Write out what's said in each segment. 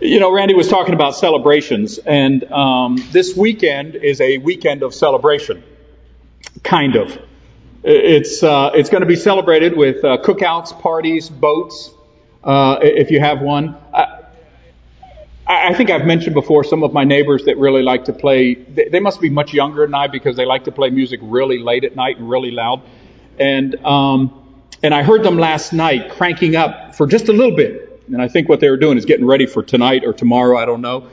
You know, Randy was talking about celebrations, and um, this weekend is a weekend of celebration, kind of. It's uh, it's going to be celebrated with uh, cookouts, parties, boats, uh, if you have one. I, I think I've mentioned before some of my neighbors that really like to play. They, they must be much younger than I because they like to play music really late at night and really loud. And um, and I heard them last night cranking up for just a little bit. And I think what they were doing is getting ready for tonight or tomorrow. I don't know.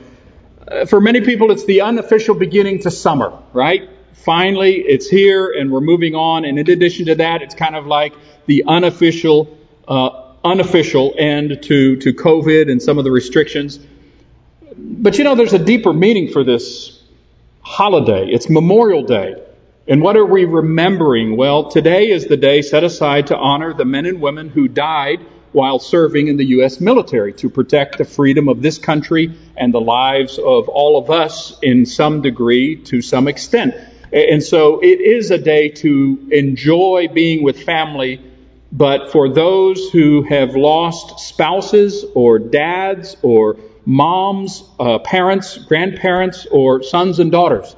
Uh, for many people, it's the unofficial beginning to summer, right? Finally, it's here and we're moving on. And in addition to that, it's kind of like the unofficial, uh, unofficial end to, to COVID and some of the restrictions. But you know, there's a deeper meaning for this holiday. It's Memorial Day. And what are we remembering? Well, today is the day set aside to honor the men and women who died while serving in the U.S. military to protect the freedom of this country and the lives of all of us in some degree to some extent. And so it is a day to enjoy being with family, but for those who have lost spouses or dads or moms, uh, parents, grandparents, or sons and daughters,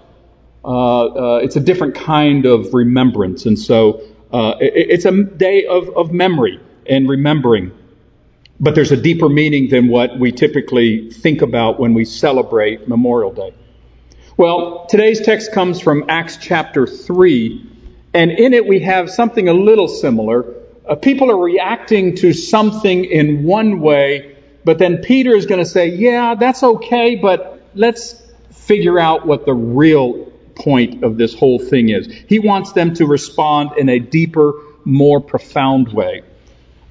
uh, uh, it's a different kind of remembrance. And so uh, it, it's a day of, of memory and remembering. But there's a deeper meaning than what we typically think about when we celebrate Memorial Day. Well, today's text comes from Acts chapter 3, and in it we have something a little similar. Uh, people are reacting to something in one way, but then Peter is going to say, Yeah, that's okay, but let's figure out what the real point of this whole thing is. He wants them to respond in a deeper, more profound way.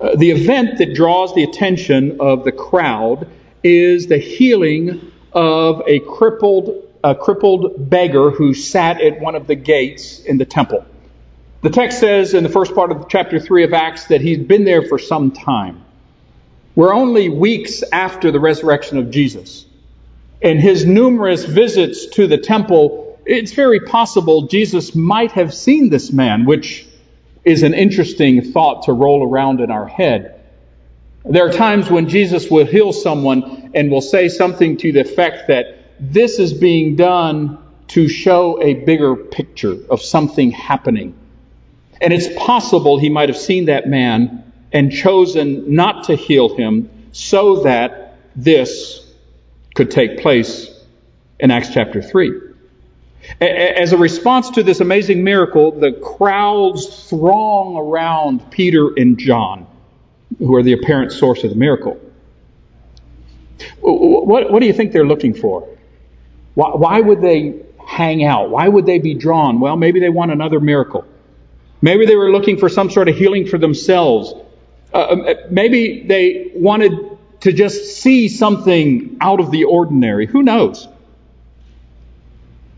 Uh, the event that draws the attention of the crowd is the healing of a crippled, a crippled beggar who sat at one of the gates in the temple. The text says in the first part of chapter 3 of Acts that he'd been there for some time. We're only weeks after the resurrection of Jesus. And his numerous visits to the temple it's very possible Jesus might have seen this man, which is an interesting thought to roll around in our head. There are times when Jesus will heal someone and will say something to the effect that this is being done to show a bigger picture of something happening. And it's possible he might have seen that man and chosen not to heal him so that this could take place in Acts chapter 3. As a response to this amazing miracle, the crowds throng around Peter and John, who are the apparent source of the miracle. What, what do you think they're looking for? Why, why would they hang out? Why would they be drawn? Well, maybe they want another miracle. Maybe they were looking for some sort of healing for themselves. Uh, um, uh maybe they wanted to just see something out of the ordinary. Who knows?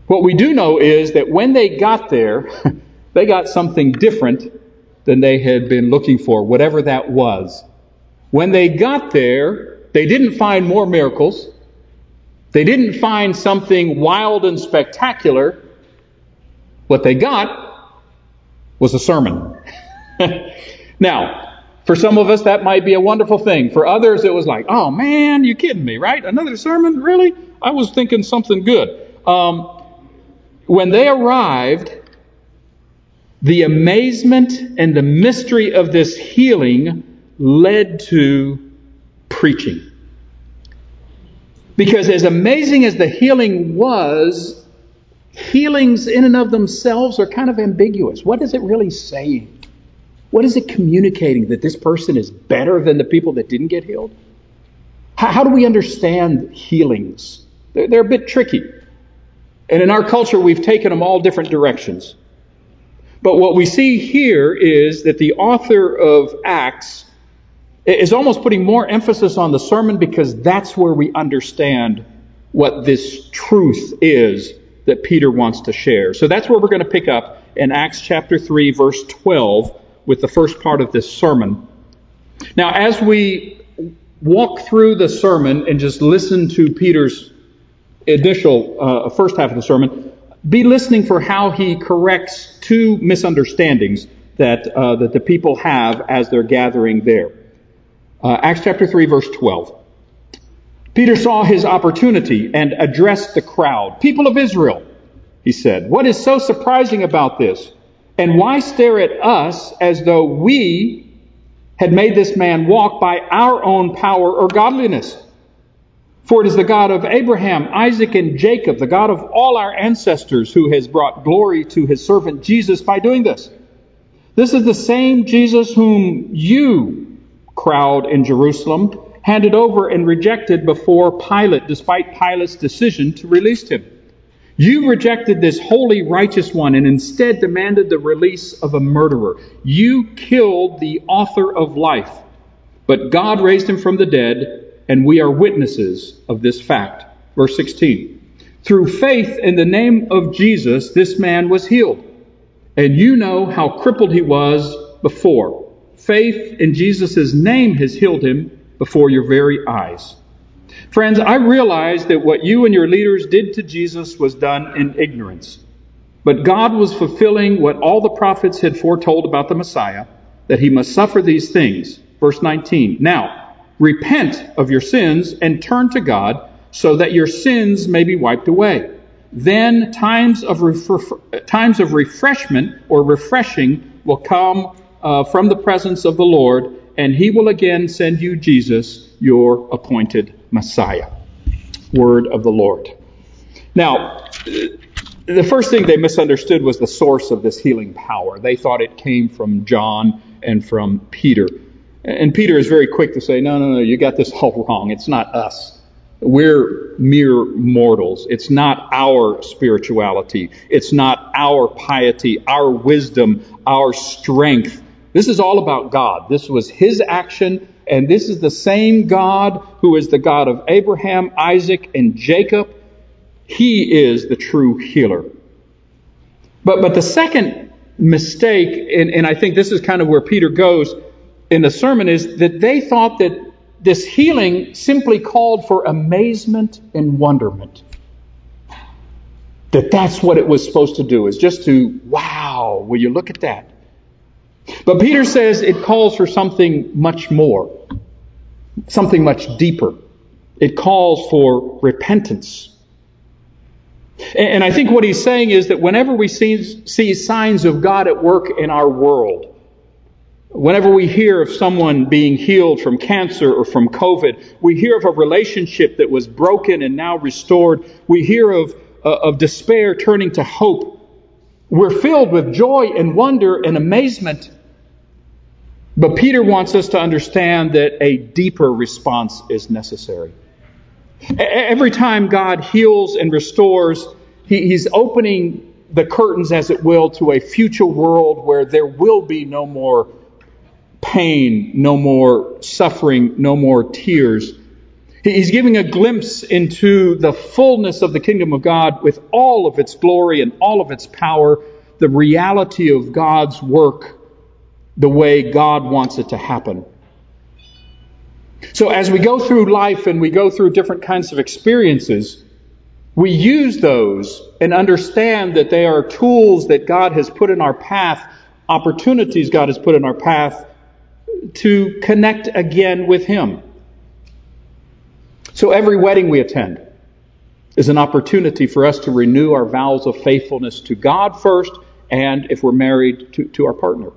What we do know is that when they got there, they got something different than they had been looking for, whatever that was. When they got there, they didn't find more miracles. They didn't find something wild and spectacular. What they got was a sermon. now, for some of us, that might be a wonderful thing. For others, it was like, oh man, you kidding me, right? Another sermon? Really? I was thinking something good. Um, when they arrived, the amazement and the mystery of this healing led to preaching. Because as amazing as the healing was, healings in and of themselves are kind of ambiguous. What is it really saying? What is it communicating? That this person is better than the people that didn't get healed? How, how do we understand healings? They're, they're a bit tricky. And in our culture, we've taken them all different directions. But what we see here is that the author of Acts is almost putting more emphasis on the sermon because that's where we understand what this truth is that Peter wants to share. So that's where we're going to pick up in Acts chapter 3, verse 12, with the first part of this sermon. Now, as we walk through the sermon and just listen to Peter's initial uh, first half of the sermon, be listening for how he corrects two misunderstandings that uh, that the people have as they're gathering there. Uh, Acts chapter three, verse twelve. Peter saw his opportunity and addressed the crowd. People of Israel, he said, what is so surprising about this? And why stare at us as though we had made this man walk by our own power or godliness? For it is the God of Abraham, Isaac, and Jacob, the God of all our ancestors, who has brought glory to his servant Jesus by doing this. This is the same Jesus whom you, crowd in Jerusalem, handed over and rejected before Pilate, despite Pilate's decision to release him. You rejected this holy, righteous one and instead demanded the release of a murderer. You killed the author of life. But God raised him from the dead, and we are witnesses of this fact. Verse 16. Through faith in the name of Jesus, this man was healed. And you know how crippled he was before. Faith in Jesus' name has healed him before your very eyes. Friends, I realize that what you and your leaders did to Jesus was done in ignorance. But God was fulfilling what all the prophets had foretold about the Messiah, that he must suffer these things. Verse 19. Now, repent of your sins and turn to God so that your sins may be wiped away. Then times of, ref- times of refreshment or refreshing will come uh, from the presence of the Lord, and he will again send you Jesus, your appointed Messiah. Word of the Lord. Now, the first thing they misunderstood was the source of this healing power. They thought it came from John and from Peter. And Peter is very quick to say, no, no, no, you got this all wrong. It's not us. We're mere mortals. It's not our spirituality. It's not our piety, our wisdom, our strength. This is all about God. This was His action and this is the same God who is the God of Abraham, Isaac, and Jacob. He is the true healer. But, but the second mistake, and, and I think this is kind of where Peter goes in the sermon, is that they thought that this healing simply called for amazement and wonderment. That that's what it was supposed to do, is just to, wow, will you look at that? But Peter says it calls for something much more, something much deeper. It calls for repentance. And I think what he's saying is that whenever we see, see signs of God at work in our world, Whenever we hear of someone being healed from cancer or from COVID, we hear of a relationship that was broken and now restored. We hear of, uh, of despair turning to hope. We're filled with joy and wonder and amazement but Peter wants us to understand that a deeper response is necessary. Every time God heals and restores, He's opening the curtains, as it will, to a future world where there will be no more pain, no more suffering, no more tears. He's giving a glimpse into the fullness of the kingdom of God with all of its glory and all of its power, the reality of God's work the way God wants it to happen. So as we go through life and we go through different kinds of experiences, we use those and understand that they are tools that God has put in our path, opportunities God has put in our path to connect again with Him. So every wedding we attend is an opportunity for us to renew our vows of faithfulness to God first, and if we're married, to, to our partner.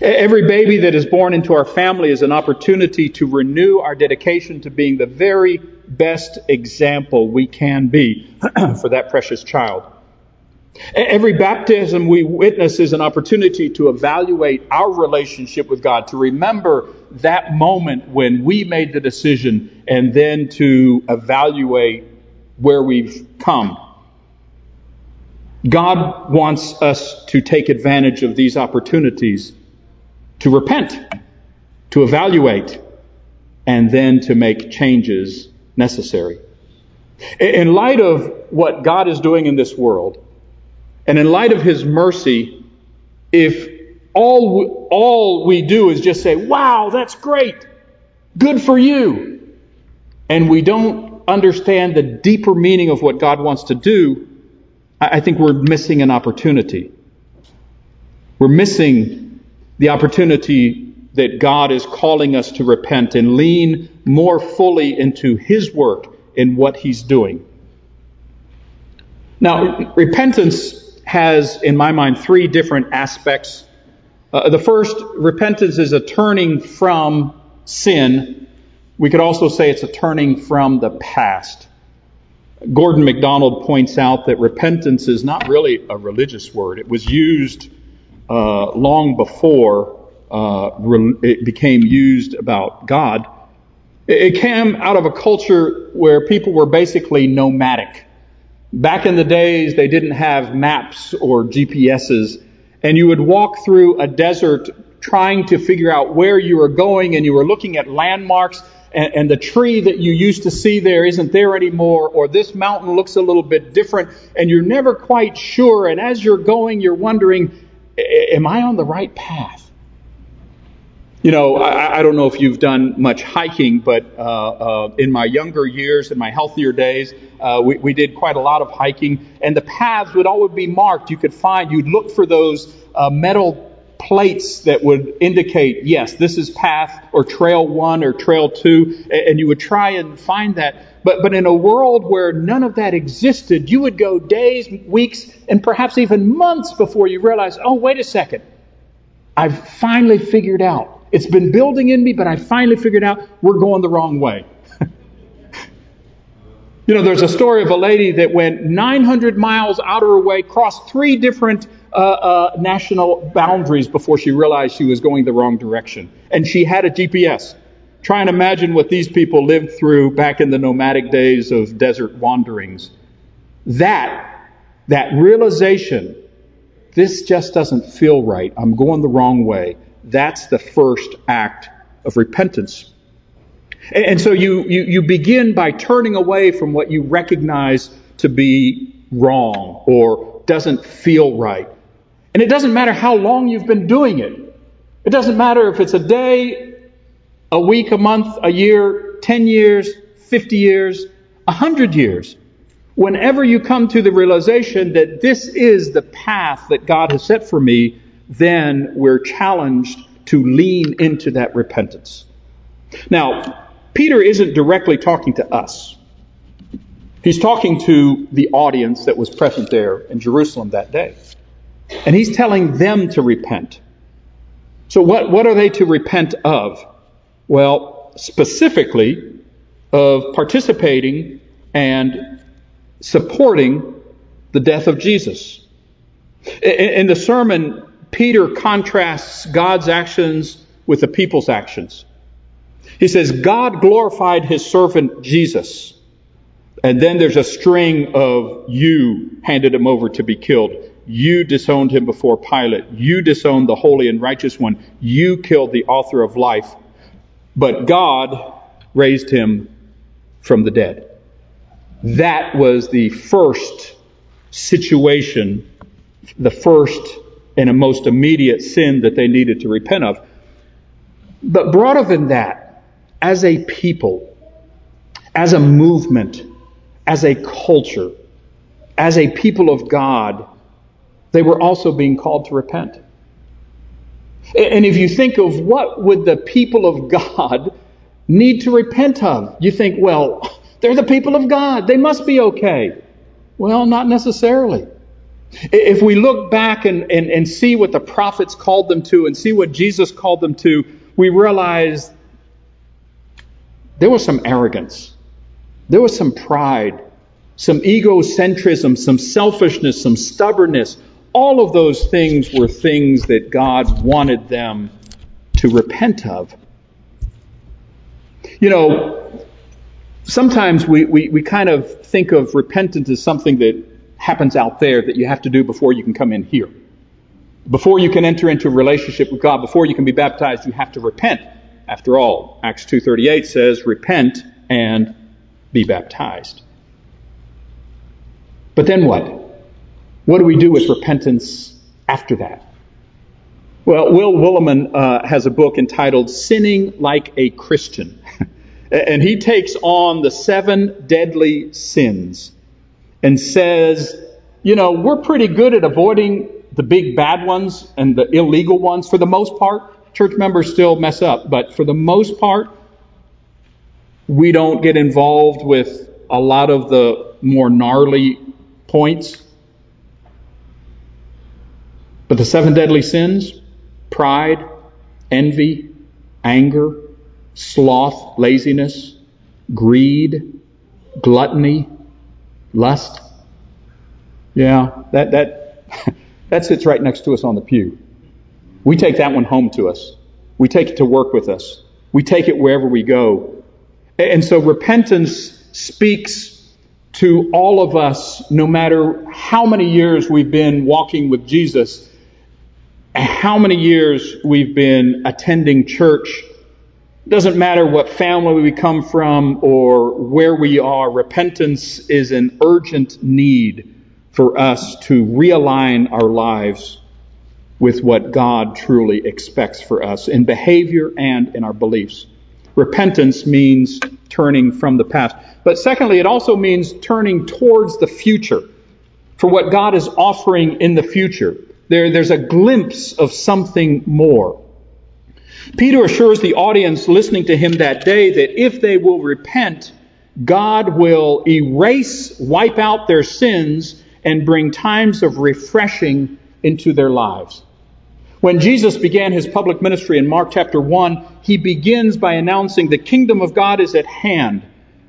Every baby that is born into our family is an opportunity to renew our dedication to being the very best example we can be for that precious child. Every baptism we witness is an opportunity to evaluate our relationship with God, to remember that moment when we made the decision, and then to evaluate where we've come. God wants us to take advantage of these opportunities to repent, to evaluate, and then to make changes necessary. In light of what God is doing in this world, and in light of His mercy, if all, all we do is just say, wow, that's great, good for you, and we don't understand the deeper meaning of what God wants to do, I think we're missing an opportunity. We're missing the opportunity that God is calling us to repent and lean more fully into His work in what He's doing. Now, repentance has, in my mind, three different aspects. Uh, the first, repentance is a turning from sin. We could also say it's a turning from the past. Gordon MacDonald points out that repentance is not really a religious word. It was used uh, long before uh, it became used about God. It came out of a culture where people were basically nomadic. Back in the days, they didn't have maps or GPSs, and you would walk through a desert trying to figure out where you were going, and you were looking at landmarks, and, and the tree that you used to see there isn't there anymore, or this mountain looks a little bit different, and you're never quite sure, and as you're going, you're wondering, am I on the right path? You know, I, I, don't know if you've done much hiking, but uh, uh, in my younger years, in my healthier days, uh, we, we, did quite a lot of hiking, and the paths would always be marked. You could find, you'd look for those uh, metal plates that would indicate, yes, this is path or trail one or trail two, and you would try and find that. But, but in a world where none of that existed, you would go days, weeks, and perhaps even months before you realize, oh, wait a second. I've finally figured out it's been building in me, but I finally figured out we're going the wrong way. you know, there's a story of a lady that went 900 miles out of her way, crossed three different uh, uh, national boundaries before she realized she was going the wrong direction. And she had a GPS. Try and imagine what these people lived through back in the nomadic days of desert wanderings. That, that realization, this just doesn't feel right. I'm going the wrong way. That's the first act of repentance. And so you, you, you begin by turning away from what you recognize to be wrong or doesn't feel right. And it doesn't matter how long you've been doing it. It doesn't matter if it's a day, a week, a month, a year, 10 years, 50 years, 100 years. Whenever you come to the realization that this is the path that God has set for me, then we're challenged to lean into that repentance. Now, Peter isn't directly talking to us. He's talking to the audience that was present there in Jerusalem that day. And he's telling them to repent. So what, what are they to repent of? Well, specifically of participating and supporting the death of Jesus. In the sermon, Peter contrasts God's actions with the people's actions. He says, God glorified his servant Jesus. And then there's a string of you handed him over to be killed. You disowned him before Pilate. You disowned the holy and righteous one. You killed the author of life. But God raised him from the dead. That was the first situation, the first and a most immediate sin that they needed to repent of. But broader than that, as a people, as a movement, as a culture, as a people of God, they were also being called to repent. And if you think of what would the people of God need to repent of, you think, well, they're the people of God. They must be okay. Well, not necessarily. If we look back and, and, and see what the prophets called them to and see what Jesus called them to, we realize there was some arrogance. There was some pride, some egocentrism, some selfishness, some stubbornness. All of those things were things that God wanted them to repent of. You know, sometimes we, we, we kind of think of repentance as something that happens out there that you have to do before you can come in here. Before you can enter into a relationship with God, before you can be baptized, you have to repent. After all, Acts 2.38 says, repent and be baptized. But then what? What do we do with repentance after that? Well, Will Willimon uh, has a book entitled Sinning Like a Christian. and he takes on the seven deadly sins and says, you know, we're pretty good at avoiding the big bad ones and the illegal ones for the most part. church members still mess up, but for the most part, we don't get involved with a lot of the more gnarly points. But the seven deadly sins pride, envy, anger, sloth, laziness, greed, gluttony, lust. Yeah, that, that, that sits right next to us on the pew. We take that one home to us. We take it to work with us. We take it wherever we go. And so repentance speaks to all of us, no matter how many years we've been walking with Jesus, how many years we've been attending church. Doesn't matter what family we come from or where we are, repentance is an urgent need for us to realign our lives with what God truly expects for us in behavior and in our beliefs. Repentance means turning from the past. But secondly, it also means turning towards the future for what God is offering in the future. There, there's a glimpse of something more. Peter assures the audience listening to him that day that if they will repent, God will erase, wipe out their sins, and bring times of refreshing into their lives. When Jesus began his public ministry in Mark chapter 1, he begins by announcing the kingdom of God is at hand.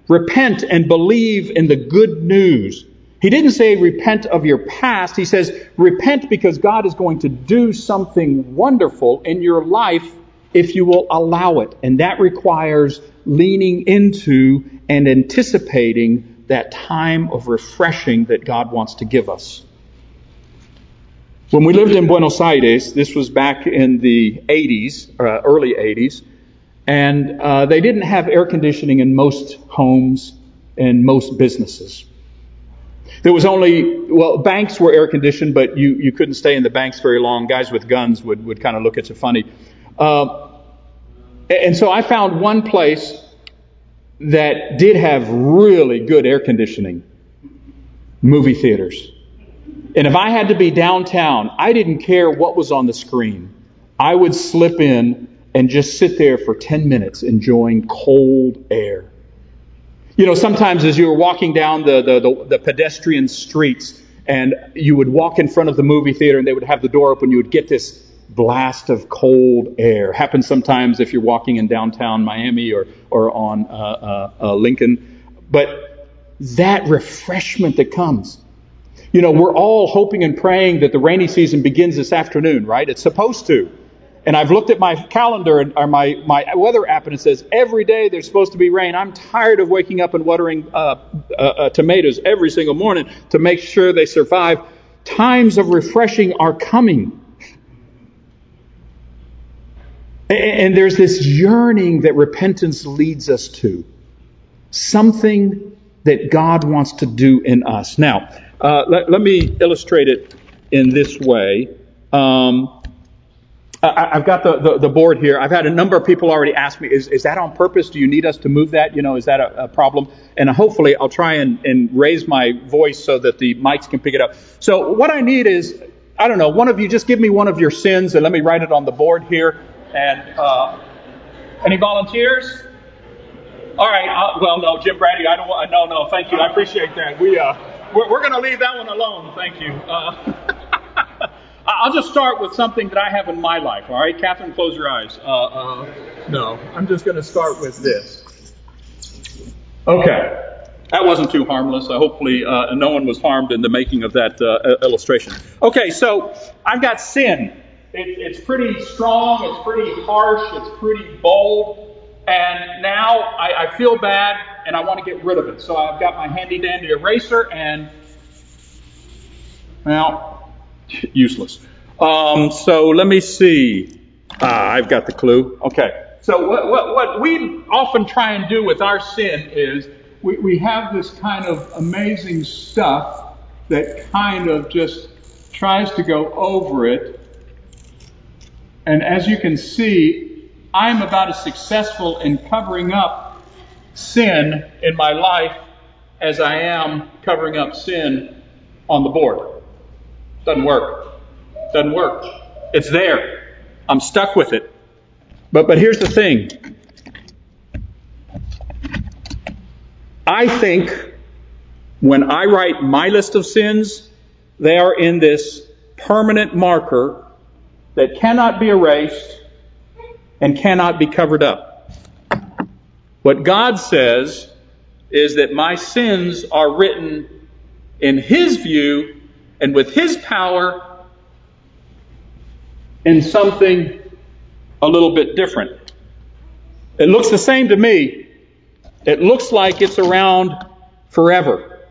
Repent and believe in the good news. He didn't say repent of your past. He says repent because God is going to do something wonderful in your life if you will allow it. And that requires leaning into and anticipating that time of refreshing that God wants to give us. When we lived in Buenos Aires, this was back in the 80s, uh, early 80s, and uh, they didn't have air conditioning in most homes and most businesses. There was only, well, banks were air conditioned, but you, you couldn't stay in the banks very long. Guys with guns would, would kind of look at you funny. Uh, and so I found one place that did have really good air conditioning movie theaters. And if I had to be downtown, I didn't care what was on the screen. I would slip in and just sit there for 10 minutes enjoying cold air. You know, sometimes as you were walking down the, the, the, the, pedestrian streets and you would walk in front of the movie theater and they would have the door open, you would get this blast of cold air. Happens sometimes if you're walking in downtown Miami or, or on uh, uh, uh, Lincoln. But that refreshment that comes. You know, we're all hoping and praying that the rainy season begins this afternoon, right? It's supposed to. And I've looked at my calendar and, or my, my weather app and it says every day there's supposed to be rain. I'm tired of waking up and watering uh, uh, uh, tomatoes every single morning to make sure they survive. Times of refreshing are coming. And, there's this yearning that repentance leads us to. Something that God wants to do in us. Now, uh, let, let, me illustrate it in this way. Um, I, have got the, the, the, board here. I've had a number of people already ask me, is, is that on purpose? Do you need us to move that? You know, is that a, a problem? And hopefully I'll try and, and raise my voice so that the mics can pick it up. So what I need is, I don't know, one of you just give me one of your sins and let me write it on the board here. And uh, any volunteers? All right. Uh, well, no, Jim Brady. I don't. want. No, no. Thank you. I appreciate that. We uh, we're, we're going to leave that one alone. Thank you. Uh, I'll just start with something that I have in my life, all right? Catherine, close your eyes. Uh, uh, no, I'm just going to start with this. Okay. That wasn't too harmless. Uh, hopefully, no one was harmed in the making of that uh, illustration. Okay, so I've got sin. It, it's pretty strong, it's pretty harsh, it's pretty bold, and now I, I feel bad and I want to get rid of it. So I've got my handy dandy eraser and, well, useless. Um, so let me see. Ah, I've got the clue. Okay. So what, what, what, we often try and do with our sin is we, we have this kind of amazing stuff that kind of just tries to go over it. And as you can see, I'm about as successful in covering up sin in my life as I am covering up sin on the board. Doesn't work. Doesn't work. It's there. I'm stuck with it. But, but here's the thing. I think when I write my list of sins, they are in this permanent marker that cannot be erased and cannot be covered up. What God says is that my sins are written in His view and with His power in something a little bit different. It looks the same to me. It looks like it's around forever.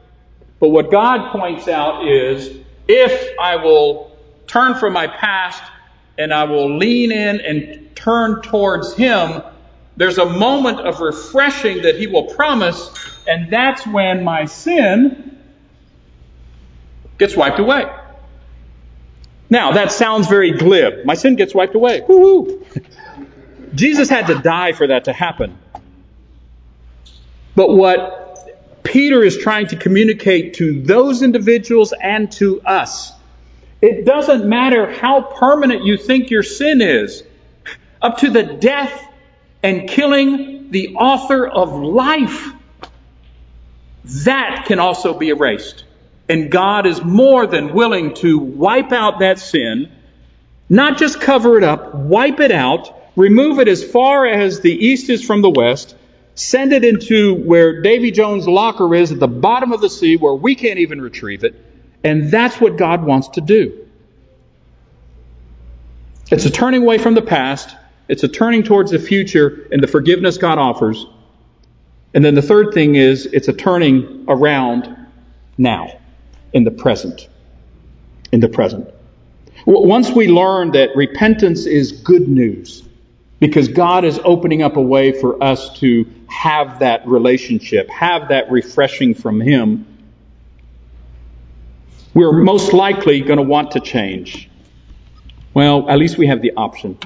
But what God points out is if I will turn from my past and I will lean in and turn towards Him, there's a moment of refreshing that He will promise, and that's when my sin gets wiped away. Now, that sounds very glib. My sin gets wiped away. Woo-hoo. Jesus had to die for that to happen. But what Peter is trying to communicate to those individuals and to us, it doesn't matter how permanent you think your sin is, up to the death and killing the author of life, that can also be erased. And God is more than willing to wipe out that sin, not just cover it up, wipe it out, remove it as far as the east is from the west, send it into where Davy Jones' locker is at the bottom of the sea where we can't even retrieve it. And that's what God wants to do. It's a turning away from the past. It's a turning towards the future and the forgiveness God offers. And then the third thing is it's a turning around now in the present. In the present. Once we learn that repentance is good news, because God is opening up a way for us to have that relationship, have that refreshing from Him, we're most likely going to want to change. Well, at least we have the option.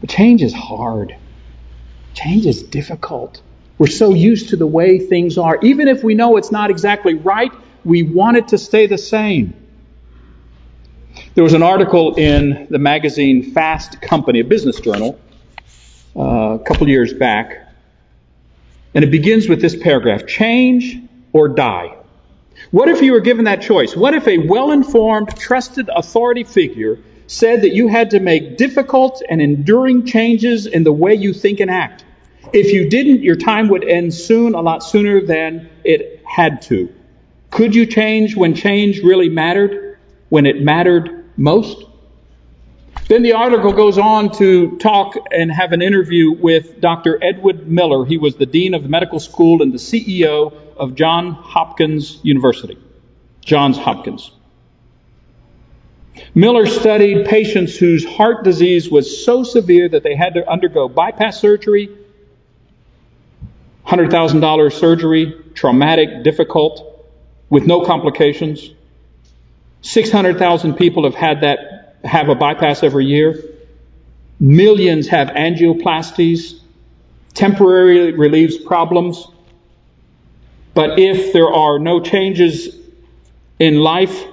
But change is hard. Change is difficult. We're so used to the way things are. Even if we know it's not exactly right, we want it to stay the same. There was an article in the magazine Fast Company, a business journal, uh, a couple years back, and it begins with this paragraph Change or die. What if you were given that choice? What if a well informed, trusted authority figure said that you had to make difficult and enduring changes in the way you think and act? If you didn't, your time would end soon, a lot sooner than it had to. Could you change when change really mattered? When it mattered most? Then the article goes on to talk and have an interview with Dr. Edward Miller. He was the Dean of the Medical School and the CEO of Johns Hopkins University. Johns Hopkins. Miller studied patients whose heart disease was so severe that they had to undergo bypass surgery, $100,000 surgery, traumatic, difficult, with no complications. 600,000 people have had that, have a bypass every year. Millions have angioplasties. Temporarily relieves problems. But if there are no changes in life,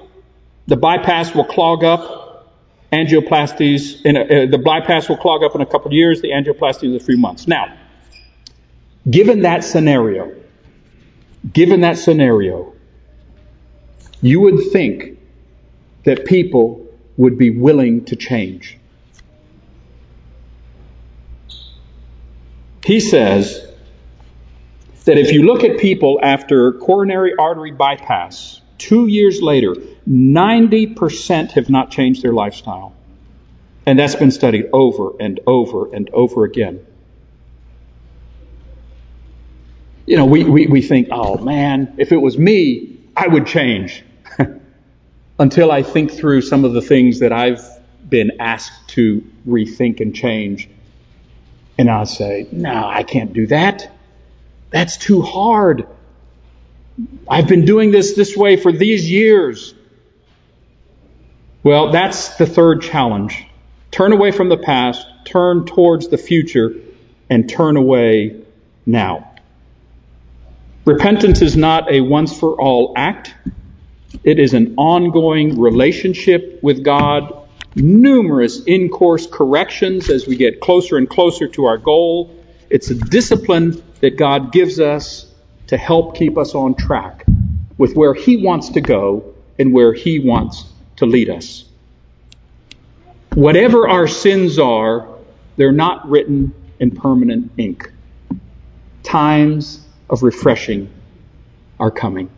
the bypass will clog up. Angioplasties, in a, uh, the bypass will clog up in a couple of years, the angioplasty in a few months. Now, given that scenario, given that scenario, you would think that people would be willing to change. He says that if you look at people after coronary artery bypass, two years later, 90% have not changed their lifestyle. And that's been studied over and over and over again. You know, we, we, we think, oh man, if it was me, I would change. Until I think through some of the things that I've been asked to rethink and change. And I'll say, no, I can't do that. That's too hard. I've been doing this this way for these years. Well, that's the third challenge. Turn away from the past, turn towards the future, and turn away now. Repentance is not a once for all act. It is an ongoing relationship with God numerous in course corrections as we get closer and closer to our goal. It's a discipline that God gives us to help keep us on track with where He wants to go and where He wants to lead us. Whatever our sins are, they're not written in permanent ink. Times of refreshing are coming.